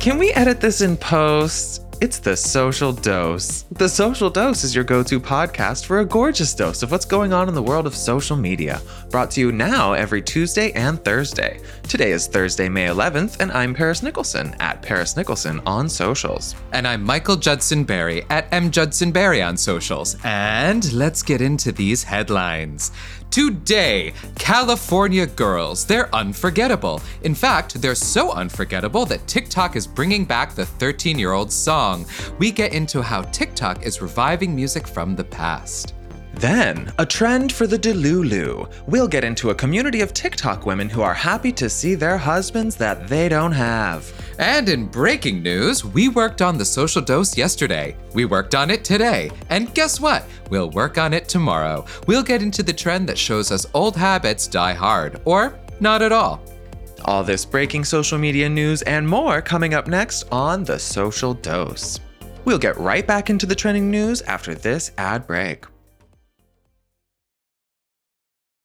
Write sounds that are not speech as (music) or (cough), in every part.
Can we edit this in post? It's the Social Dose. The Social Dose is your go to podcast for a gorgeous dose of what's going on in the world of social media. Brought to you now every Tuesday and Thursday. Today is Thursday, May 11th, and I'm Paris Nicholson at Paris Nicholson on socials. And I'm Michael Judson Berry at M Judson Berry on socials. And let's get into these headlines. Today, California girls, they're unforgettable. In fact, they're so unforgettable that TikTok is bringing back the 13 year old song. We get into how TikTok is reviving music from the past. Then, a trend for the Delulu. We'll get into a community of TikTok women who are happy to see their husbands that they don't have. And in breaking news, we worked on the social dose yesterday. We worked on it today. And guess what? We'll work on it tomorrow. We'll get into the trend that shows us old habits die hard, or not at all. All this breaking social media news and more coming up next on The Social Dose. We'll get right back into the trending news after this ad break.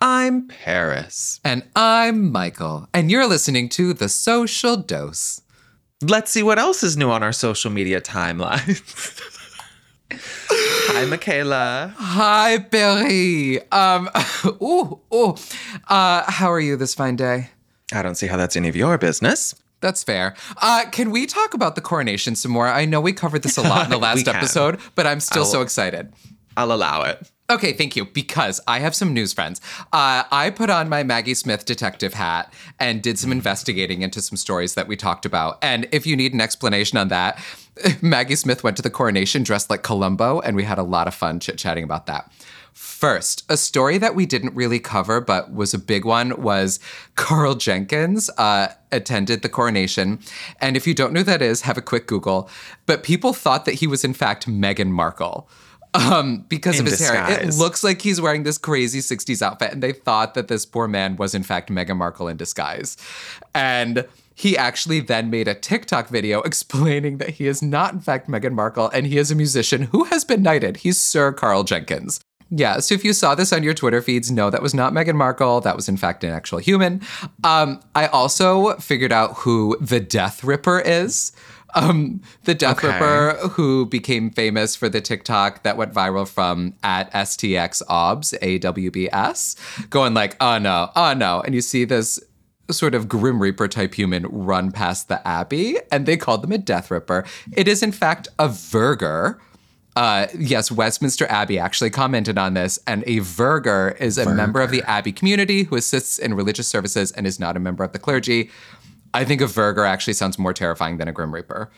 I'm Paris. And I'm Michael, and you're listening to The Social Dose. Let's see what else is new on our social media timeline. (laughs) Hi, Michaela. Hi, Barry. Um, (laughs) ooh, ooh. Uh, how are you this fine day? I don't see how that's any of your business. That's fair. Uh, can we talk about the coronation some more? I know we covered this a lot in the (laughs) last episode, but I'm still I'll, so excited. I'll allow it. Okay, thank you. Because I have some news, friends. Uh, I put on my Maggie Smith detective hat and did some investigating into some stories that we talked about. And if you need an explanation on that, (laughs) Maggie Smith went to the coronation dressed like Columbo, and we had a lot of fun chit chatting about that. First, a story that we didn't really cover but was a big one was Karl Jenkins uh, attended the coronation. And if you don't know who that is, have a quick Google. But people thought that he was, in fact, Meghan Markle um, because in of his disguise. hair. It looks like he's wearing this crazy 60s outfit, and they thought that this poor man was, in fact, Meghan Markle in disguise. And he actually then made a TikTok video (laughs) explaining that he is not, in fact, Meghan Markle, and he is a musician who has been knighted. He's Sir Karl Jenkins. Yeah, so if you saw this on your Twitter feeds, no, that was not Meghan Markle. That was, in fact, an actual human. Um, I also figured out who the Death Ripper is. Um, the Death okay. Ripper, who became famous for the TikTok that went viral from at STX OBS, AWBS, going like, oh no, oh no. And you see this sort of Grim Reaper type human run past the Abbey, and they called them a Death Ripper. It is, in fact, a Verger. Uh, yes, Westminster Abbey actually commented on this, and a Verger is a Verger. member of the Abbey community who assists in religious services and is not a member of the clergy. I think a Verger actually sounds more terrifying than a Grim Reaper.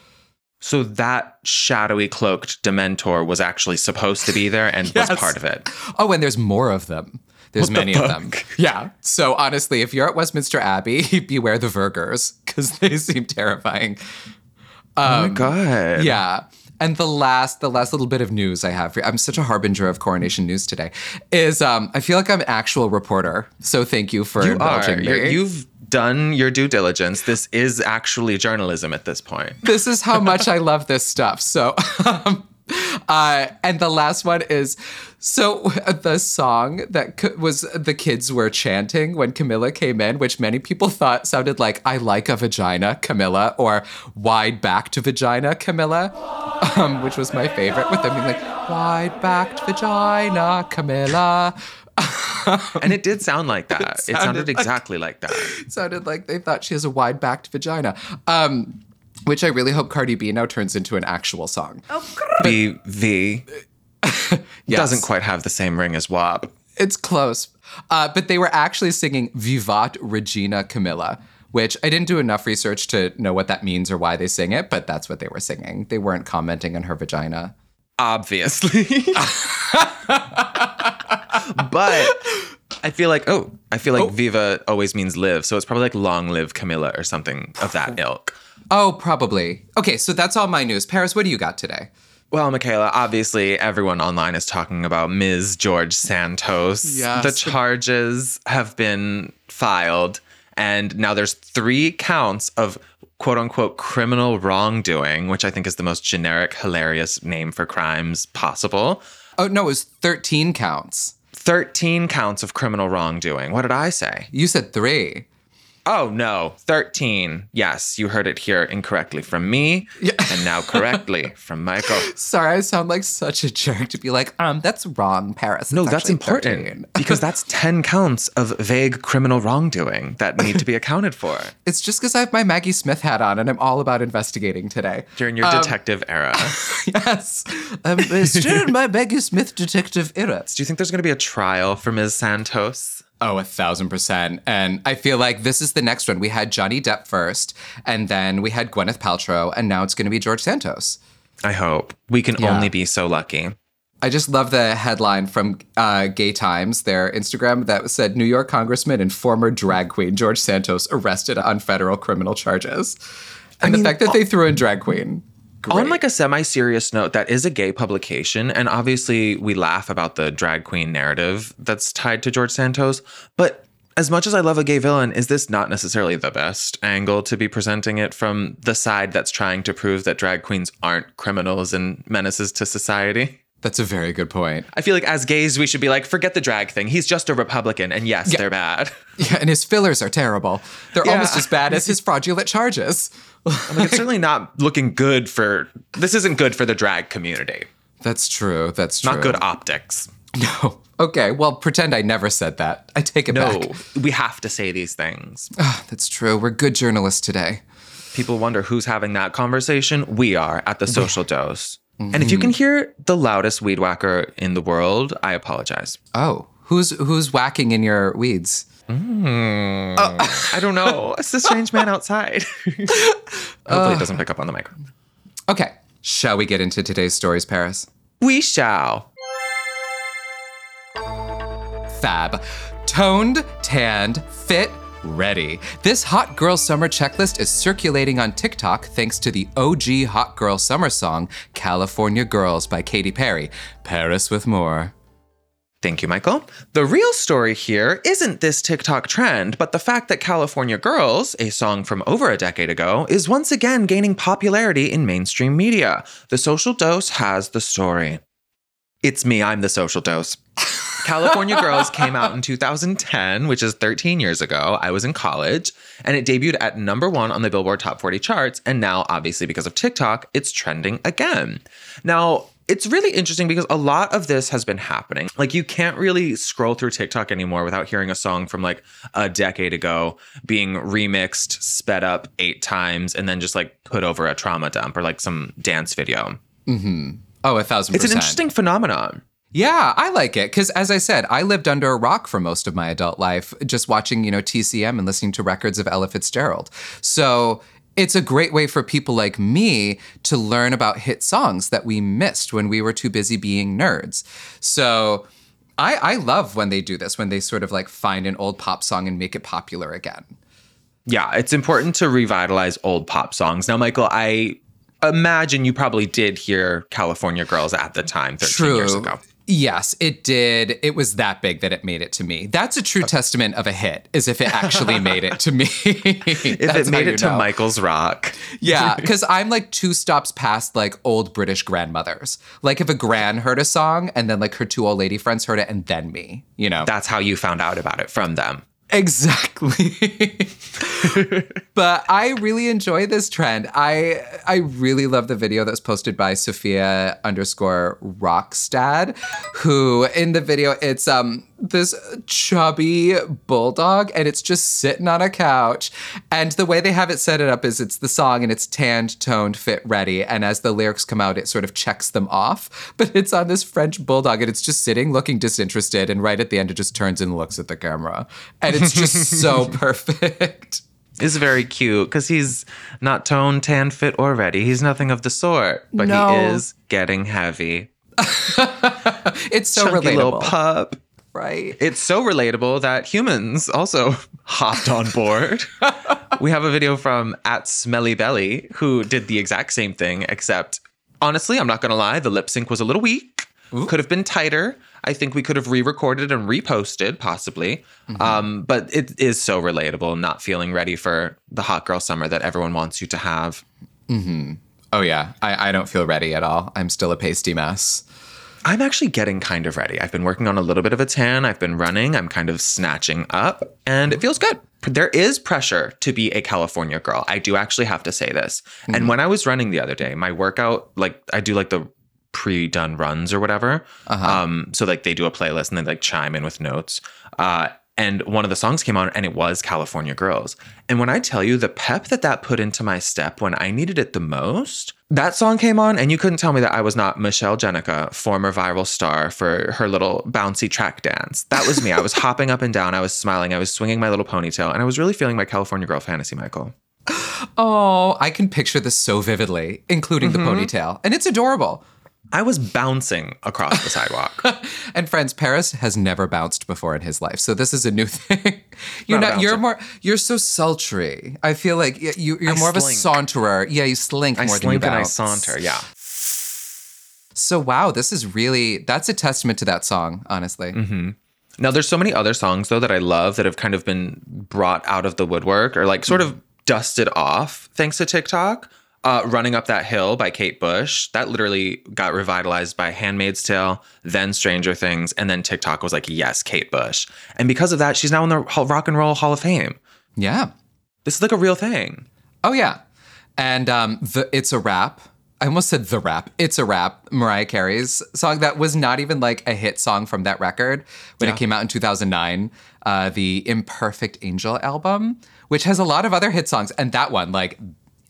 So that shadowy cloaked Dementor was actually supposed to be there and yes. was part of it. Oh, and there's more of them. There's what many the of them. Yeah. So honestly, if you're at Westminster Abbey, (laughs) beware the Vergers because they seem terrifying. Um, oh my um, god. Yeah. And the last, the last little bit of news I have for you, I'm such a harbinger of coronation news today, is um, I feel like I'm an actual reporter. So thank you for you indulging are. me. You've done your due diligence. This is actually journalism at this point. This is how much I love this stuff. So, um, uh, and the last one is so the song that was the kids were chanting when Camilla came in, which many people thought sounded like "I like a vagina, Camilla" or "Wide backed vagina, Camilla," um, which was my favorite. With them being like "Wide backed vagina, Camilla." (laughs) and it did sound like that. It sounded, it sounded exactly like, like, that. It (laughs) sounded like they thought she has a wide backed vagina. Um, which I really hope Cardi B now turns into an actual song. Oh, B V (laughs) yes. doesn't quite have the same ring as WAP. It's close. Uh, but they were actually singing Vivat Regina Camilla, which I didn't do enough research to know what that means or why they sing it, but that's what they were singing. They weren't commenting on her vagina. Obviously. But I feel like oh, I feel like oh. Viva always means live, so it's probably like long live Camilla or something of that oh. ilk. Oh, probably. Okay, so that's all my news. Paris, what do you got today? Well, Michaela, obviously everyone online is talking about Ms. George Santos. Yes. The charges have been filed, and now there's three counts of quote unquote criminal wrongdoing, which I think is the most generic, hilarious name for crimes possible. Oh, no, it was 13 counts. 13 counts of criminal wrongdoing. What did I say? You said three. Oh, no, 13. Yes, you heard it here incorrectly from me, and now correctly (laughs) from Michael. Sorry, I sound like such a jerk to be like, um, that's wrong, Paris. No, that's important because that's (laughs) 10 counts of vague criminal wrongdoing that need to be accounted for (laughs) It's just because I have my Maggie Smith hat on and I'm all about investigating today. during your detective era. Yes. Um, still in my Maggie Smith detective era. Do you think there's going to be a trial for Ms. Santos? Oh, a thousand percent. And I feel like this is the next one. We had Johnny Depp first, and then we had Gwyneth Paltrow, and now it's going to be George Santos. I hope. We can Yeah. only be so lucky. I just love the headline from uh, Gay Times, their Instagram, that said New York Congressman and former drag queen George Santos arrested on federal criminal charges. And the fact that they threw in drag queen. On like a semi-serious note, that is a gay publication, and obviously we laugh about the drag queen narrative that's tied to George Santos. But as much as I love a gay villain, is this not necessarily the best angle to be presenting it from the side that's trying to prove that drag queens aren't criminals and menaces to society? That's a very good point. I feel like as gays, we should be like, forget the drag thing. He's just a Republican, and yes, they're bad. (laughs) Yeah, and his fillers are terrible. They're Yeah. almost as bad as his (laughs) fraudulent charges. Like, it's certainly not looking good for. This isn't good for the drag community. That's true. That's true. Not good optics. (laughs) No. Okay, well, pretend I never said that. I take it No, back. we have to say these things. (sighs) Ah, that's true. We're good journalists today. People wonder who's having that conversation. We are at the social dose. And if you can mm-hmm. hear the loudest weed whacker in the world, I apologize. Oh, who's who's whacking in your weeds? Mm. Oh. (laughs) I don't know. It's the strange man outside. (laughs) Hopefully, it uh. doesn't pick up on the microphone. Okay, shall we get into today's stories, Paris? We shall. Fab. Toned, tanned, fit, ready. This hot girl summer checklist is circulating on TikTok thanks to the OG hot girl summer song, California Girls by Katy Perry. Paris with more. Thank you, Michael. The real story here isn't this TikTok trend, but the fact that California Girls, a song from over a decade ago, is once again gaining popularity in mainstream media. The Social Dose has the story. It's me, I'm the Social Dose. California Girls came out in 2010, which is 13 years ago. I was in college, and it debuted at number one on the Billboard Top 40 charts. And now, obviously, because of TikTok, it's trending again. Now, it's really interesting because a lot of this has been happening. Like, you can't really scroll through TikTok anymore without hearing a song from like a decade ago being remixed, sped up eight times, and then just like put over a trauma dump or like some dance video. Mm-hmm. Oh, a thousand percent. It's an interesting phenomenon. Yeah, I like it because, as I said, I lived under a rock for most of my adult life, just watching, you know, TCM and listening to records of Ella Fitzgerald. So it's a great way for people like me to learn about hit songs that we missed when we were too busy being nerds. So I, I love when they do this, when they sort of like find an old pop song and make it popular again. Yeah, it's important to revitalize old pop songs. Now, Michael, I imagine you probably did hear California Girls at the time 13 years ago. Yes, it did. It was that big that it made it to me. That's a true testament of a hit, is if it actually (laughs) made it to me. If it made it to Michael's Rock. Yeah, (laughs) because I'm like two stops past like old British grandmothers. Like if a gran heard a song and then like her two old lady friends heard it and then me, you know? That's how you found out about it from them. Exactly. (laughs) but I really enjoy this trend. I I really love the video that's posted by Sophia underscore Rockstad, who in the video it's um this chubby bulldog and it's just sitting on a couch. And the way they have it set it up is it's the song and it's tanned, toned, fit, ready. And as the lyrics come out, it sort of checks them off. (laughs) But it's on this French bulldog and it's just sitting looking disinterested. And right at the end, it just turns and looks at the camera. And it's just so (laughs) perfect. Is very cute because he's not toned, tan, fit, or ready. He's nothing of the sort, but No. he is getting heavy. (laughs) It's so Chunky little relatable. pup. Right? It's so relatable that humans also (laughs) hopped on board. (laughs) we have a video from at Smelly Belly who did the exact same thing, except honestly, I'm not gonna lie, the lip sync was a little weak. Could have been tighter. I think we could have re-recorded and reposted, possibly. Um, but it is so relatable, not feeling ready for the hot girl summer that everyone wants you to have. Oh yeah, I, I don't feel ready at all. I'm still a pasty mess. I'm actually getting kind of ready. I've been working on a little bit of a tan. I've been running. I'm kind of snatching up, and it feels good. There is pressure to be a California girl. I do actually have to say this. And when I was running the other day, my workout, like I do like the pre-done runs or whatever. Um, so like they do a playlist and they like chime in with notes. Uh, and one of the songs came on and it was California Girls. And when I tell you the pep that that put into my step when I needed it the most, that song came on and you couldn't tell me that I was not Michelle Jenneke, former viral star for her little bouncy track dance. That was me. I was (laughs) hopping up and down. I was smiling. I was swinging my little ponytail and I was really feeling my California Girl fantasy, Michael. Oh, I can picture this so vividly, including the mm-hmm. ponytail, and it's adorable. I was bouncing across the sidewalk. (laughs) And friends, Paris has never bounced before in his life, so this is a new (laughs) thing. You're Not not. You're more. You're so sultry. I feel like you, you're I more of a saunterer. Yeah, you slink I more than you slink and I saunter. Yeah. So wow, this is really that's a testament to that song. Honestly, Mm-hmm. Now, there's so many other songs though that I love that have kind of been brought out of the woodwork or like sort of dusted off thanks to TikTok. Uh, Running Up That Hill by Kate Bush. That literally got revitalized by Handmaid's Tale, then Stranger Things, and then TikTok was like, yes, Kate Bush. And because of that, she's now in the Rock and Roll Hall of Fame. yeah. This is like a real thing. Oh yeah, and um, the it's a Wrap. I almost said the rap. It's a Wrap. Mariah Carey's song that was not even like a hit song from that record when it came out in 2009. Uh, the Imperfect Angel album, which has a lot of other hit songs, and that one, like,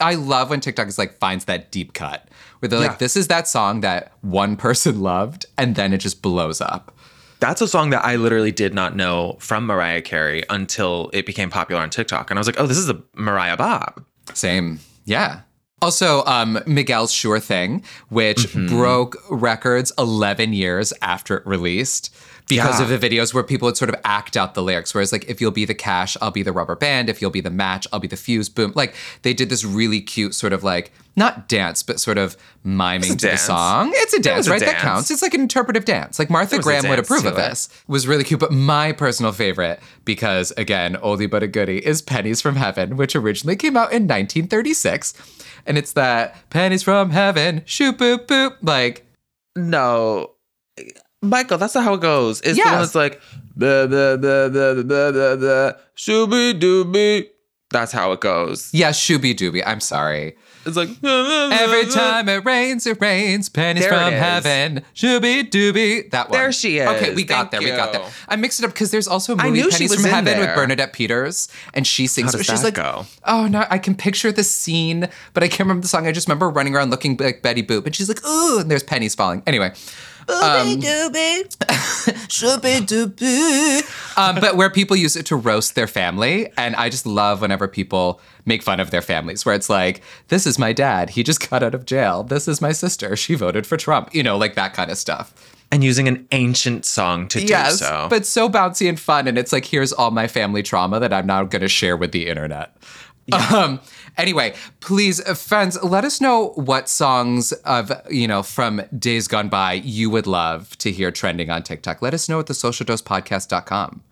I love when TikTok is like finds that deep cut where they're Yeah. like, this is that song that one person (laughs) loved, and then it just blows up. That's a song that I literally did not know from Mariah Carey until it became popular on TikTok. And I was like, oh, this is a Mariah Bob. Same. Yeah. Also, um, Miguel's Sure Thing, which Mm-hmm. broke records 11 years after it released because Yeah. of the videos where people would sort of act out the lyrics. Whereas, like, if you'll be the cash, I'll be the rubber band. If you'll be the match, I'll be the fuse. Boom. Like, they did this really cute sort of like, not dance, but sort of miming to the song. It's a dance, was a right? That counts. It's like an interpretive dance. Like, Martha Graham would approve of it. this was really cute. But my personal favorite, because again, oldie but a goodie, is Pennies from Heaven, which originally came out in 1936. And it's that pennies from heaven, shoot boop boop. Like, No. Michael, that's not how it goes. It's the one that's like the the the the shooby dooby. That's how it goes. yeah, shooby dooby. I'm sorry. It's like Every time it rains, it rains. Pennies There from heaven, shooby dooby. That one. There she is. Okay, we got Thank there. We got there. I mixed it up because there's also a I movie Pennies from in Heaven with. Bernadette Peters, and she sings. How does she's like, go? Oh no, I can picture the scene, but I can't remember the song. I just remember running around looking like Betty Boop, and she's like, "Ooh," and there's pennies falling. Anyway, um, (laughs) um, but where people use it to roast their family, and I just love whenever people make fun of their families, where it's like, "This is my dad; he just got out of jail. This is my sister; she voted for Trump." You know, like that kind of stuff. and using an ancient song to yes, do so. but so bouncy and fun, and it's like, here's all my family trauma that I'm now going to share with the internet. Um, anyway, please, uh, friends, let us know what songs of, you know, from days gone by you would love to hear trending on TikTok. Let us know at the socialdosepodcast.com.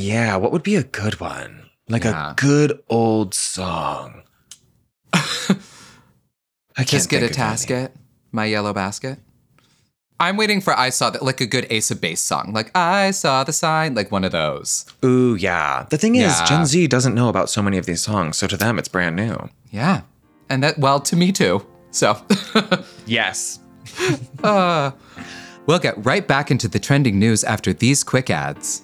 yeah, what would be a good one? Like Yeah. a good old song. (laughs) I can't Just get a tasket, my yellow basket. I'm waiting for I saw that, like a good Ace of Base song, like I saw the sign, like one of those. Ooh, yeah. The thing is, Yeah. Gen Z doesn't know about so many of these songs, so to them it's brand new. Yeah. And that, well, to me too. So. (laughs) Yes. (laughs) Uh, we'll get right back into the trending news after these quick ads.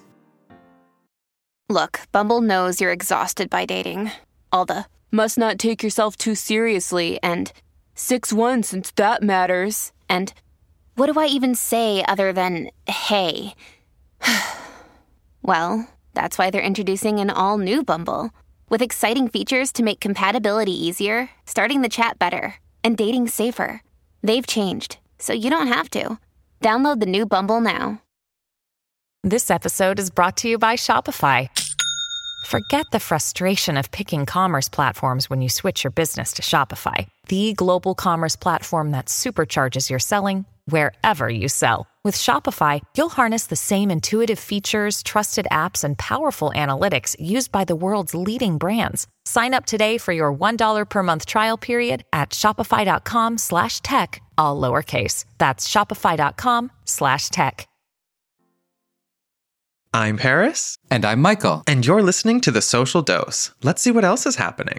Look, Bumble knows you're exhausted by dating. All the must not take yourself too seriously and 6 1 since that matters. And what do I even say other than hey? (sighs) well, that's why they're introducing an all new Bumble with exciting features to make compatibility easier, starting the chat better, and dating safer. They've changed, so you don't have to. Download the new Bumble now. This episode is brought to you by Shopify. Forget the frustration of picking commerce platforms when you switch your business to Shopify, the global commerce platform that supercharges your selling wherever you sell. With Shopify, you'll harness the same intuitive features, trusted apps, and powerful analytics used by the world's leading brands. Sign up today for your $1 per month trial period at shopify.com slash tech, all lowercase. That's shopify.com slash tech. I'm Paris, And I'm Michael. and you're listening to The Social Dose. Let's see what else is happening.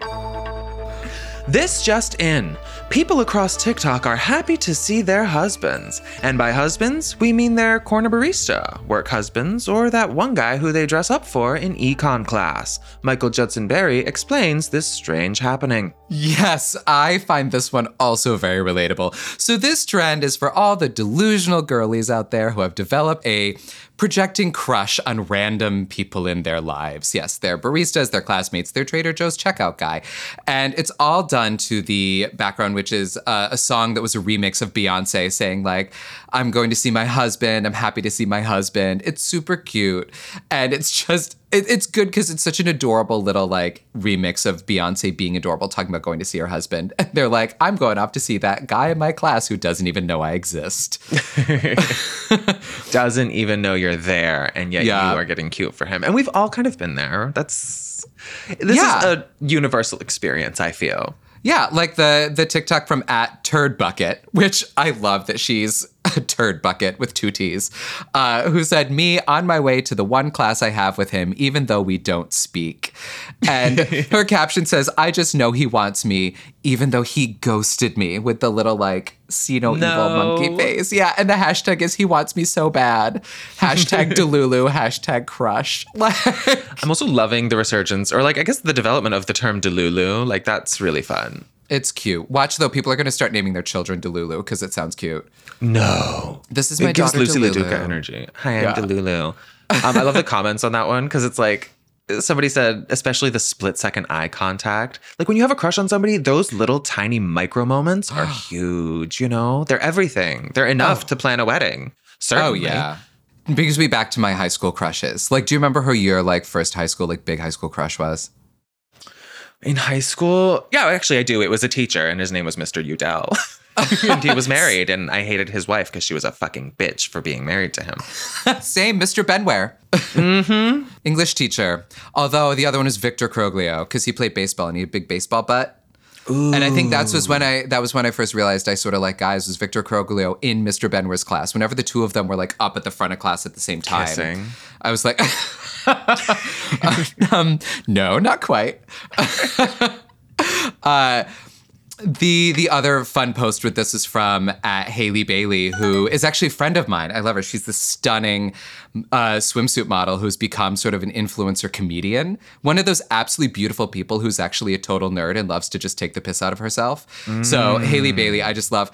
This just in. People across TikTok are happy to see their husbands. And by husbands, we mean their corner barista, work husbands, or that one guy who they dress up for in econ class. Michael Judson Berry explains this strange happening. Yes, I find this one also very relatable. So, this trend is for all the delusional girlies out there who have developed a projecting crush on random people in their lives. Yes, their baristas, their classmates, their Trader Joe's checkout guy. And it's all done to the background, which is uh, a song that was a remix of Beyonce saying, like, I'm going to see my husband. I'm happy to see my husband. It's super cute. And it's just, it, it's good because it's such an adorable little like remix of Beyonce being adorable, talking about going to see her husband. And (laughs) they're like, I'm going off to see that guy in my class who doesn't even know I exist. (laughs) Doesn't even know you're there, and yet Yeah. you are getting cute for him. And we've all kind of been there. That's. This Yeah. is a universal experience, I feel. Yeah, like the the TikTok from at Turd Bucket, which I love that she's (laughs) turd bucket with two T's, uh, who said, Me on my way to the one class I have with him, even though we don't speak. And (laughs) her caption says, I just know he wants me, even though he ghosted me with the little like see no, evil monkey face. Yeah, and the hashtag is he wants me so bad. Hashtag (laughs) Delulu, hashtag crush. Like I'm also loving the resurgence, or like I guess the development of the term Delulu. Like that's really fun. It's cute. Watch though, people are gonna start naming their children Delulu because it sounds cute. No, This is my it gives daughter Lucy Delulu. LaDuca energy. Hi, I'm Yeah. Delulu. Um, I love the comments on that one because it's like somebody said, especially the split second eye contact. Like when you have a crush on somebody, those little tiny micro moments are (gasps) huge. You know, they're everything. They're enough to plan a wedding. Oh Certainly. yeah. Because we back to my high school crushes. Like, do you remember who your like first high school, like big high school crush was? In high school, yeah, actually, I do. It was a teacher, and his name was Mr. Udell. (laughs) and he was married, and I hated his wife because she was a fucking bitch for being married to him. (laughs) Same, Mr. Benware. mm-hmm. English teacher. Although the other one is Victor Croglio because he played baseball and he had a big baseball butt. And I think that's was when I that was when I first realized I sort of like guys was Victor Croglio in Mr. Benware's class. Whenever the two of them were like up at the front of class at the same time, Kissing. I was like, (laughs) um, no, not quite. (laughs) uh, the the other fun post with this is from at Haley Bailey, who is actually a friend of mine. I love her. She's the stunning uh, swimsuit model who's become sort of an influencer comedian. One of those absolutely beautiful people who's actually a total nerd and loves to just take the piss out of herself. So Haley Bailey, I just love.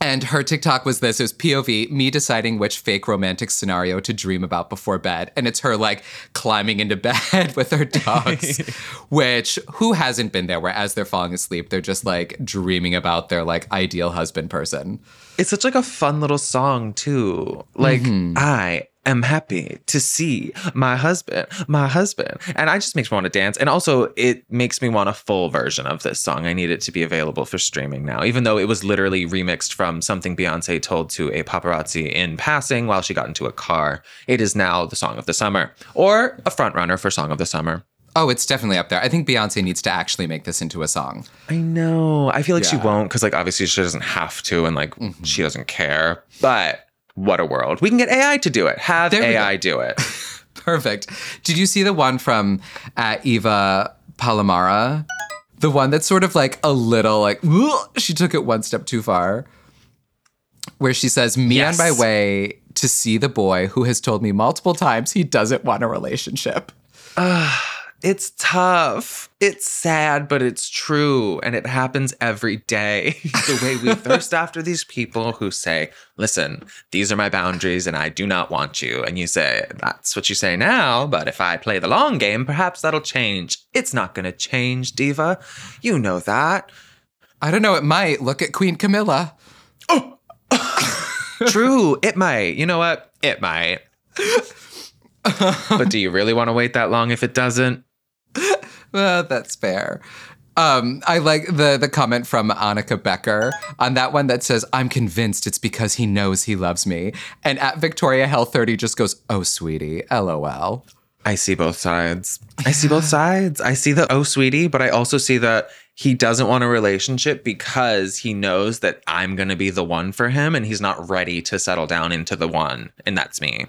And her TikTok was this: it was POV, me deciding which fake romantic scenario to dream about before bed, and it's her like climbing into (laughs) bed with her dogs. (laughs) which who hasn't been there? Where as they're falling asleep, they're just like dreaming about their like ideal husband person. It's such like a fun little song too. Like mm-hmm. I am happy to see my husband, my husband, and I just makes me want to dance. And also, it makes me want a full version of this song. I need it to be available for streaming now, even though it was literally remixed from something Beyonce told to a paparazzi in passing while she got into a car. It is now the song of the summer, or a front runner for song of the summer. Oh, it's definitely up there. I think Beyonce needs to actually make this into a song. I know. I feel like she won't because, like, obviously she doesn't have to, and like mm-hmm. she doesn't care. But what a world! We can get AI to do it. Have There. AI do it. (laughs) Perfect. Did you see the one from uh, Eva Palomara? The one that's sort of like a little like she took it one step too far. Where she says, "Me Yes. on my way to see the boy who has told me multiple times he doesn't want a relationship." (sighs) (sighs) (sighs) It's tough. It's sad, but it's true. And it happens every day. (laughs) the way we (laughs) thirst after these people who say, listen, these are my boundaries and I do not want you. And you say, that's what you say now, but if I play the long game, perhaps that'll change. It's not going to change, Diva. You know that. I don't know. It might. Look at Queen Camilla. (gasps) True, it might. You know what? It might. (laughs) but do you really want to wait that long if it doesn't? Well, that's fair. Um, I like the the comment from Annika Becker on that one that says, "I'm convinced it's because he knows he loves me." And at Victoria Hell 30 just goes, "Oh, sweetie, lol." I see both sides. I see both sides. I see the oh sweetie, but I also see that he doesn't want a relationship because he knows that I'm going to be the one for him and he's not ready to settle down into the one. And that's me.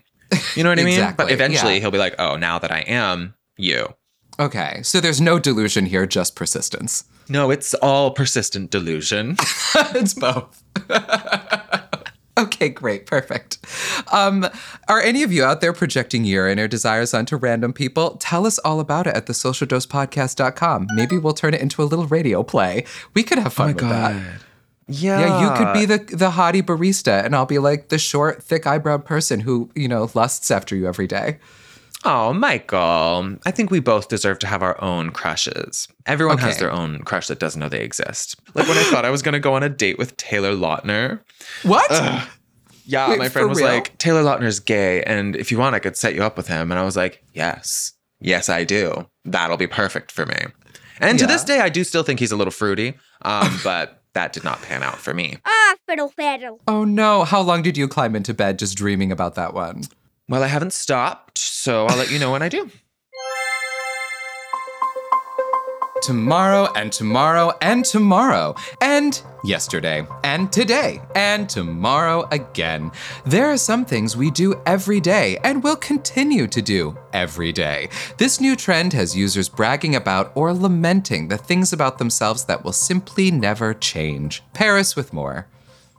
You know what I mean? But eventually yeah. he'll be like, oh, now that I am you. Okay, so there's no delusion here, just persistence. No, it's all persistent delusion. (laughs) it's both. (laughs) okay, great, perfect. Um, are any of you out there projecting your inner desires onto random people? Tell us all about it at thesocialdosepodcast.com. Maybe we'll turn it into a little radio play. We could have fun with that. Yeah. Yeah, you could be the the hottie barista, and I'll be like the short, thick eyebrowed person who you know lusts after you every day. Oh, Michael. I think we both deserve to have our own crushes. Everyone has their own crush that doesn't know they exist. Like when I thought I was going to go on a date with Taylor Lautner. What? Yeah, Wait, my friend was real? like, Taylor Lautner's gay, and if you want, I could set you up with him. And I was like, yes, yes, I do. That'll be perfect for me. And to this day, I do still think he's a little fruity, um, (laughs) but that did not pan out for me. Ah, fiddle faddle. oh no! How long did you climb into bed just dreaming about that one? Well, I haven't stopped, so I'll let you know when I do. tomorrow and tomorrow and tomorrow and yesterday and today and tomorrow again. There are some things we do every day and will continue to do every day. This new trend has users bragging about or lamenting the things about themselves that will simply never change. Paris with more.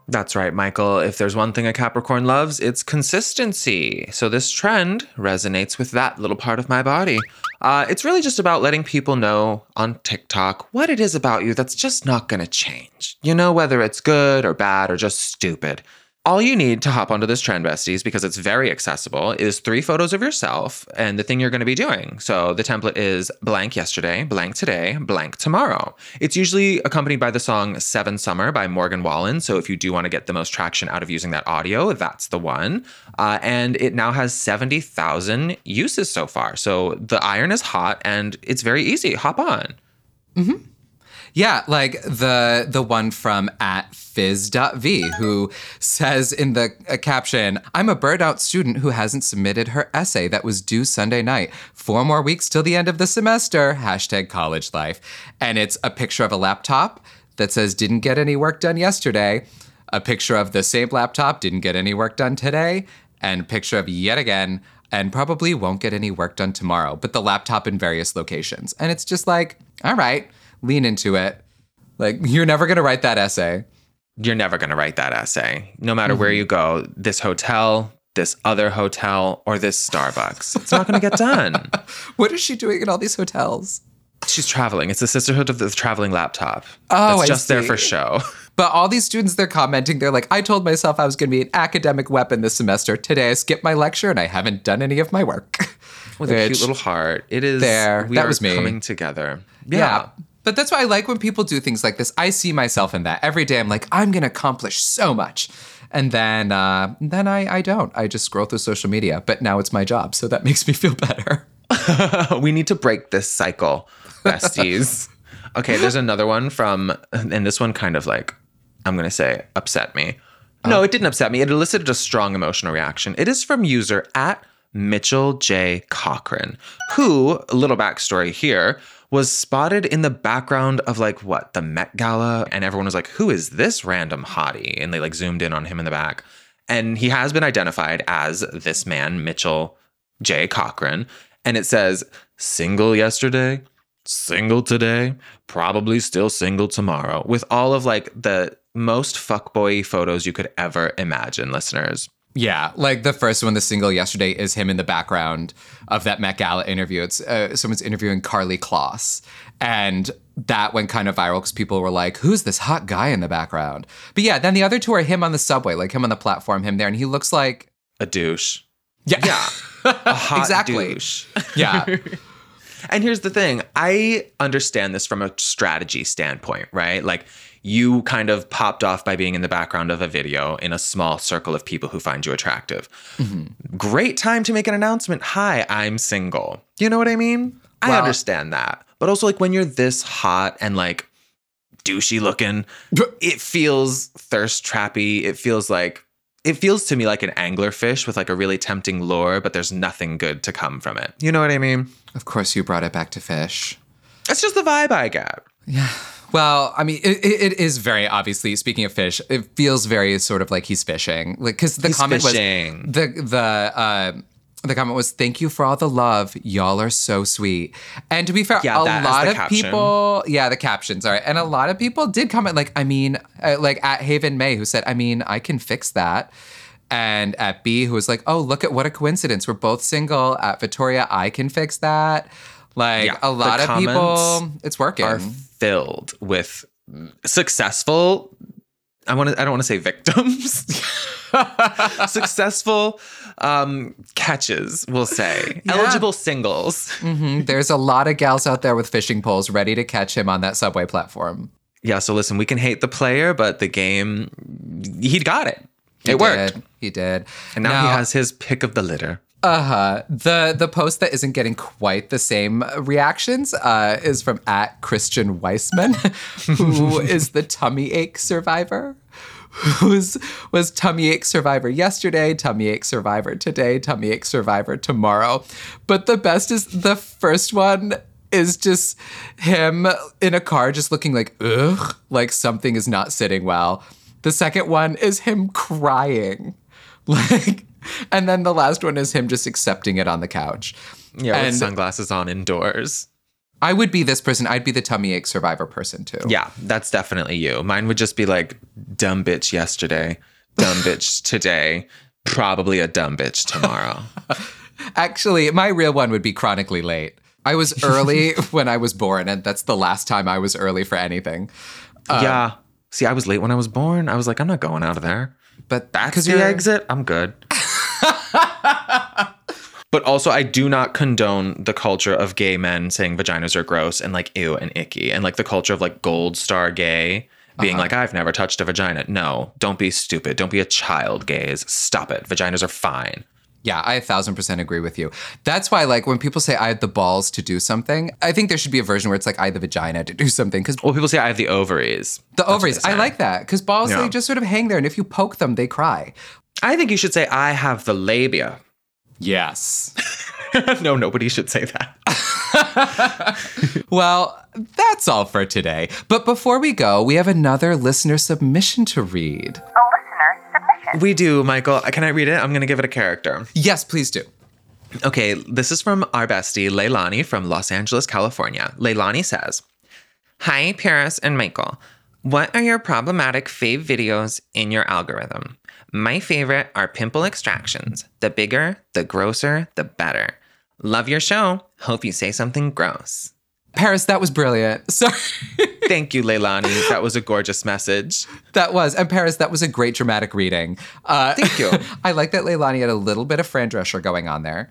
That's right, Michael. If there's one thing a Capricorn loves, it's consistency. So this trend resonates with that little part of my body. Uh, it's really just about letting people know on TikTok what it is about you that's just not going to change. You know, whether it's good or bad or just stupid. All you need to hop onto this trend, besties, because it's very accessible, is three photos of yourself and the thing you're going to be doing. So the template is blank yesterday, blank today, blank tomorrow. It's usually accompanied by the song Seven Summer by Morgan Wallen. So if you do want to get the most traction out of using that audio, that's the one. Uh, and it now has 70,000 uses so far. So the iron is hot and it's very easy. Hop on. Yeah, like the the one from at fizz.v who says in the uh, caption, I'm a burnout student who hasn't submitted her essay that was due Sunday night. Four more weeks till the end of the semester. Hashtag college life. And it's a picture of a laptop that says didn't get any work done yesterday. A picture of the same laptop, didn't get any work done today. And picture of yet again, and probably won't get any work done tomorrow, but the laptop in various locations. And it's just like, all right, lean into it. Like, (laughs) you're never going to write that essay. you're never going to write that essay. No matter where mm-hmm. you go, this hotel, this other hotel, or this Starbucks, it's not going to get (laughs) done. What is she doing in all these hotels? She's traveling. It's the sisterhood of the traveling laptop. Oh, it's just there for show. (laughs) But all these students, they're commenting, they're like, I told myself I was going to be an academic weapon this semester. Today I skipped my lecture and I haven't done any of my work. With a cute little heart. It is There. We That are was me. coming together. Yeah. But that's why I like when people do things like this. I see myself in that. Every day I'm like, I'm going to accomplish so much. And then uh, then I, I don't. I just scroll through social media. But now it's my job. So that (laughs) makes me feel better. (laughs) we need to break this cycle, besties. (laughs) okay, there's another one from, and this one kind of like, I'm going to say, upset me. No, it didn't upset me. It elicited a strong emotional reaction. It is from user at Mitchell J. Cochran, who, a little backstory here, was spotted in the background of like what, the Met Gala. And everyone was like, who is this random hottie? And they like zoomed in on him in the back. And he has been identified as this man, Mitchell J. Cochran. And it says, single yesterday, single today, probably still single tomorrow, with all of like the most fuckboy photos you could ever imagine, listeners. Yeah, like the first one, the single yesterday, is him in the background of that Met Gala interview. It's uh, someone's interviewing Karlie Kloss, and that went kind of viral because people were like, "Who's this hot guy in the background?" But yeah, then the other two are him on the subway, like him on the platform, him there, and he looks like A douche. yeah, Yeah. (laughs) A hot Exactly. douche. yeah. (laughs) And here's the thing I understand this from a strategy standpoint, right? Like, you kind of popped off by being in the background of a video in a small circle of people who find you attractive. Mm-hmm. Great time to make an announcement. Hi, I'm single. You know what I mean? I understand that. But also, like, when you're this hot and like douchey looking, (laughs) it feels thirst trappy. It feels like, it feels to me like an anglerfish with like a really tempting lure, but there's nothing good to come from it. You know what I mean? Of course, you brought it back to fish. That's just the vibe I get. Well, I mean, it, it is very obviously. Speaking of fish, it feels very sort of like he's fishing, like because the He's comment fishing. was the the uh, the comment was, "Thank you for all the love, y'all are so sweet." And to be fair, Yeah, a lot of caption. people, yeah, the captions, all right, and a lot of people did comment like, I mean, uh, like at Haven May, who said, "I mean, I can fix that." And at B, who was like, "Oh, look at what a coincidence. We're both single." At Victoria, I can fix that. Like Yeah, a lot of people, it's working. Are filled with successful. I want to. I don't want to say victims. (laughs) successful um, catches, we'll say. (laughs) Eligible singles. There's a lot of gals out there with fishing poles ready to catch him on that subway platform. Yeah. So listen, we can hate the player, but the game, he'd got it. He it worked. He did. And now, he has his pick of the litter. Uh the the post that isn't getting quite the same reactions uh, is from at Christian Weissman, (laughs) who is the tummy ache survivor. Who's was tummy ache survivor yesterday, tummy ache survivor today, tummy ache survivor tomorrow. But the best is the first one is just him in a car just looking like ugh, like something is not sitting well. The second one is him crying. (laughs) Like (laughs) and then the last one is him just accepting it on the couch. Yeah, And- with sunglasses on indoors. I would be this person. I'd be the tummy ache survivor person too. Yeah, that's definitely you. Mine would just be like dumb bitch yesterday, dumb bitch (laughs) today, probably a dumb bitch tomorrow. (laughs) Actually, my real one would be chronically late. I was early when I was born, and that's the last time I was early for anything. Um, yeah. See, I was late when I was born. I was like, I'm not going out of there. But That's because the exit. I'm good. But also, I do not condone the culture of gay men saying vaginas are gross and like ew and icky, and like the culture of like gold star gay being uh-huh. like, I've never touched a vagina. No, don't be stupid. Don't be a child, gays. Stop it. Vaginas are fine. Yeah, I a thousand percent agree with you. That's why, like, when people say I have the balls to do something, I think there should be a version where it's like I have the vagina to do something because Well, people say I have the ovaries. the ovaries. I like that because balls Yeah. they just sort of hang there, and if you poke them, they cry. I think you should say I have the labia. Yes. (laughs) no, nobody should say that. (laughs) well, that's all for today. But before we go, we have another listener submission to read. A listener submission. We do, Michael. Can I read it? I'm going to give it a character. Yes, please do. Okay, this is from our bestie, Leilani from Los Angeles, California. Leilani says, Hi, Paris and Michael. What are your problematic fave videos in your algorithm? My favorite are pimple extractions. The bigger, the grosser, the better. Love your show. Hope you say something gross. Paris, that was brilliant. (laughs) Sorry. Thank you, Leilani. That was a gorgeous message. That was, and Paris, that was a great dramatic reading. Uh, Thank you. (laughs) I like that Leilani had a little bit of Fran Drescher going on there.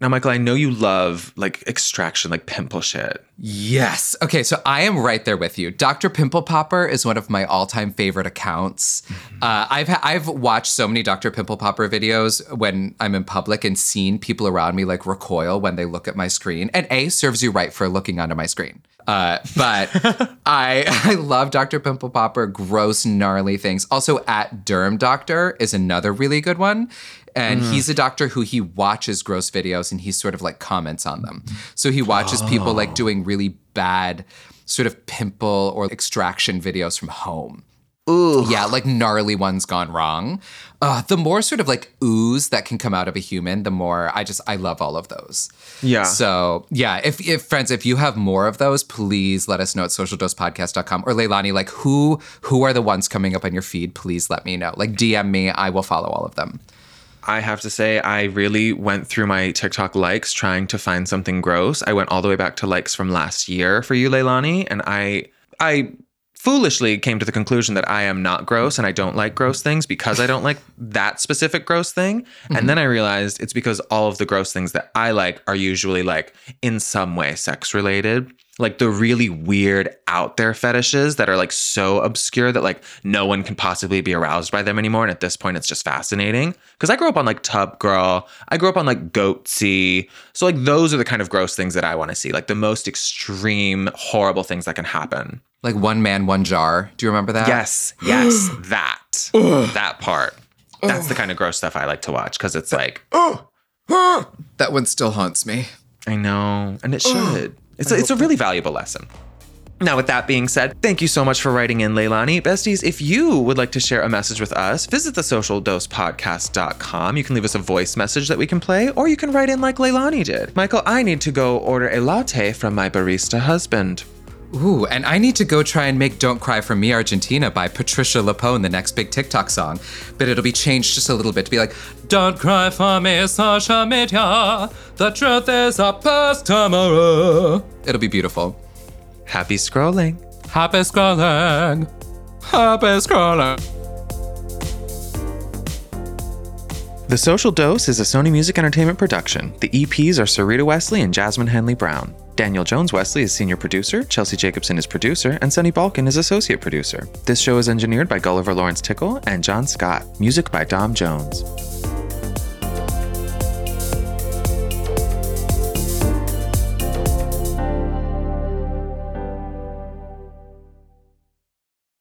Now, Michael, I know you love like extraction, like pimple shit. Yes. Okay, so I am right there with you. Dr. Pimple Popper is one of my all-time favorite accounts. Uh, I've ha- I've watched so many Dr. Pimple Popper videos when I'm in public and seen people around me like recoil when they look at my screen. And A serves you right for looking onto my screen. Uh, but (laughs) I I love Dr. Pimple Popper, gross, gnarly things. Also, at Derm Doctor is another really good one. And he's a doctor who he watches gross videos and he sort of like comments on them. So he watches people like doing really bad sort of pimple or extraction videos from home. Ooh. Yeah, like gnarly ones gone wrong. Uh, the more sort of like ooze that can come out of a human, the more I just I love all of those. Yeah. So yeah, if, if friends, if you have more of those, please let us know at socialdosepodcast.com or Leilani, like who who are the ones coming up on your feed? Please let me know. Like DM me, I will follow all of them. I have to say, I really went through my TikTok likes trying to find something gross. I went all the way back to likes from last year for you, Leilani, and I, I foolishly came to the conclusion that I am not gross and I don't like gross things because I don't like that specific gross thing. And mm-hmm. then I realized it's because all of the gross things that I like are usually like in some way sex related. Like the really weird out there fetishes that are like so obscure that like no one can possibly be aroused by them anymore. And at this point, it's just fascinating. Cause I grew up on like Tub Girl. I grew up on like Goatse. So like those are the kind of gross things that I want to see. Like the most extreme, horrible things that can happen. Like one man, one jar. Do you remember that? Yes, yes, (gasps) that. that part. That's the kind of gross stuff I like to watch because it's like, That one still haunts me. I know, and it should. It's a, it's a really valuable lesson. Now, with that being said, thank you so much for writing in, Leilani. Besties, if you would like to share a message with us, visit the thesocialdosepodcast.com. You can leave us a voice message that we can play, or you can write in like Leilani did. Michael, I need to go order a latte from my barista husband. Ooh, and I need to go try and make Don't Cry for Me Argentina by Patricia LuPone, the next big TikTok song. But it'll be changed just a little bit to be like, Don't cry for me, social media. The truth is a past tomorrow. It'll be beautiful. Happy scrolling. Happy scrolling. Happy scrolling. The Social Dose is a Sony Music Entertainment production. The EPs are Sarita Wesley and Jasmine Henley Brown. Daniel Jones Wesley is senior producer, Chelsea Jacobson is producer, and Sunny Balkin is associate producer. This show is engineered by Gulliver Lawrence Tickle and John Scott. Music by Dom Jones.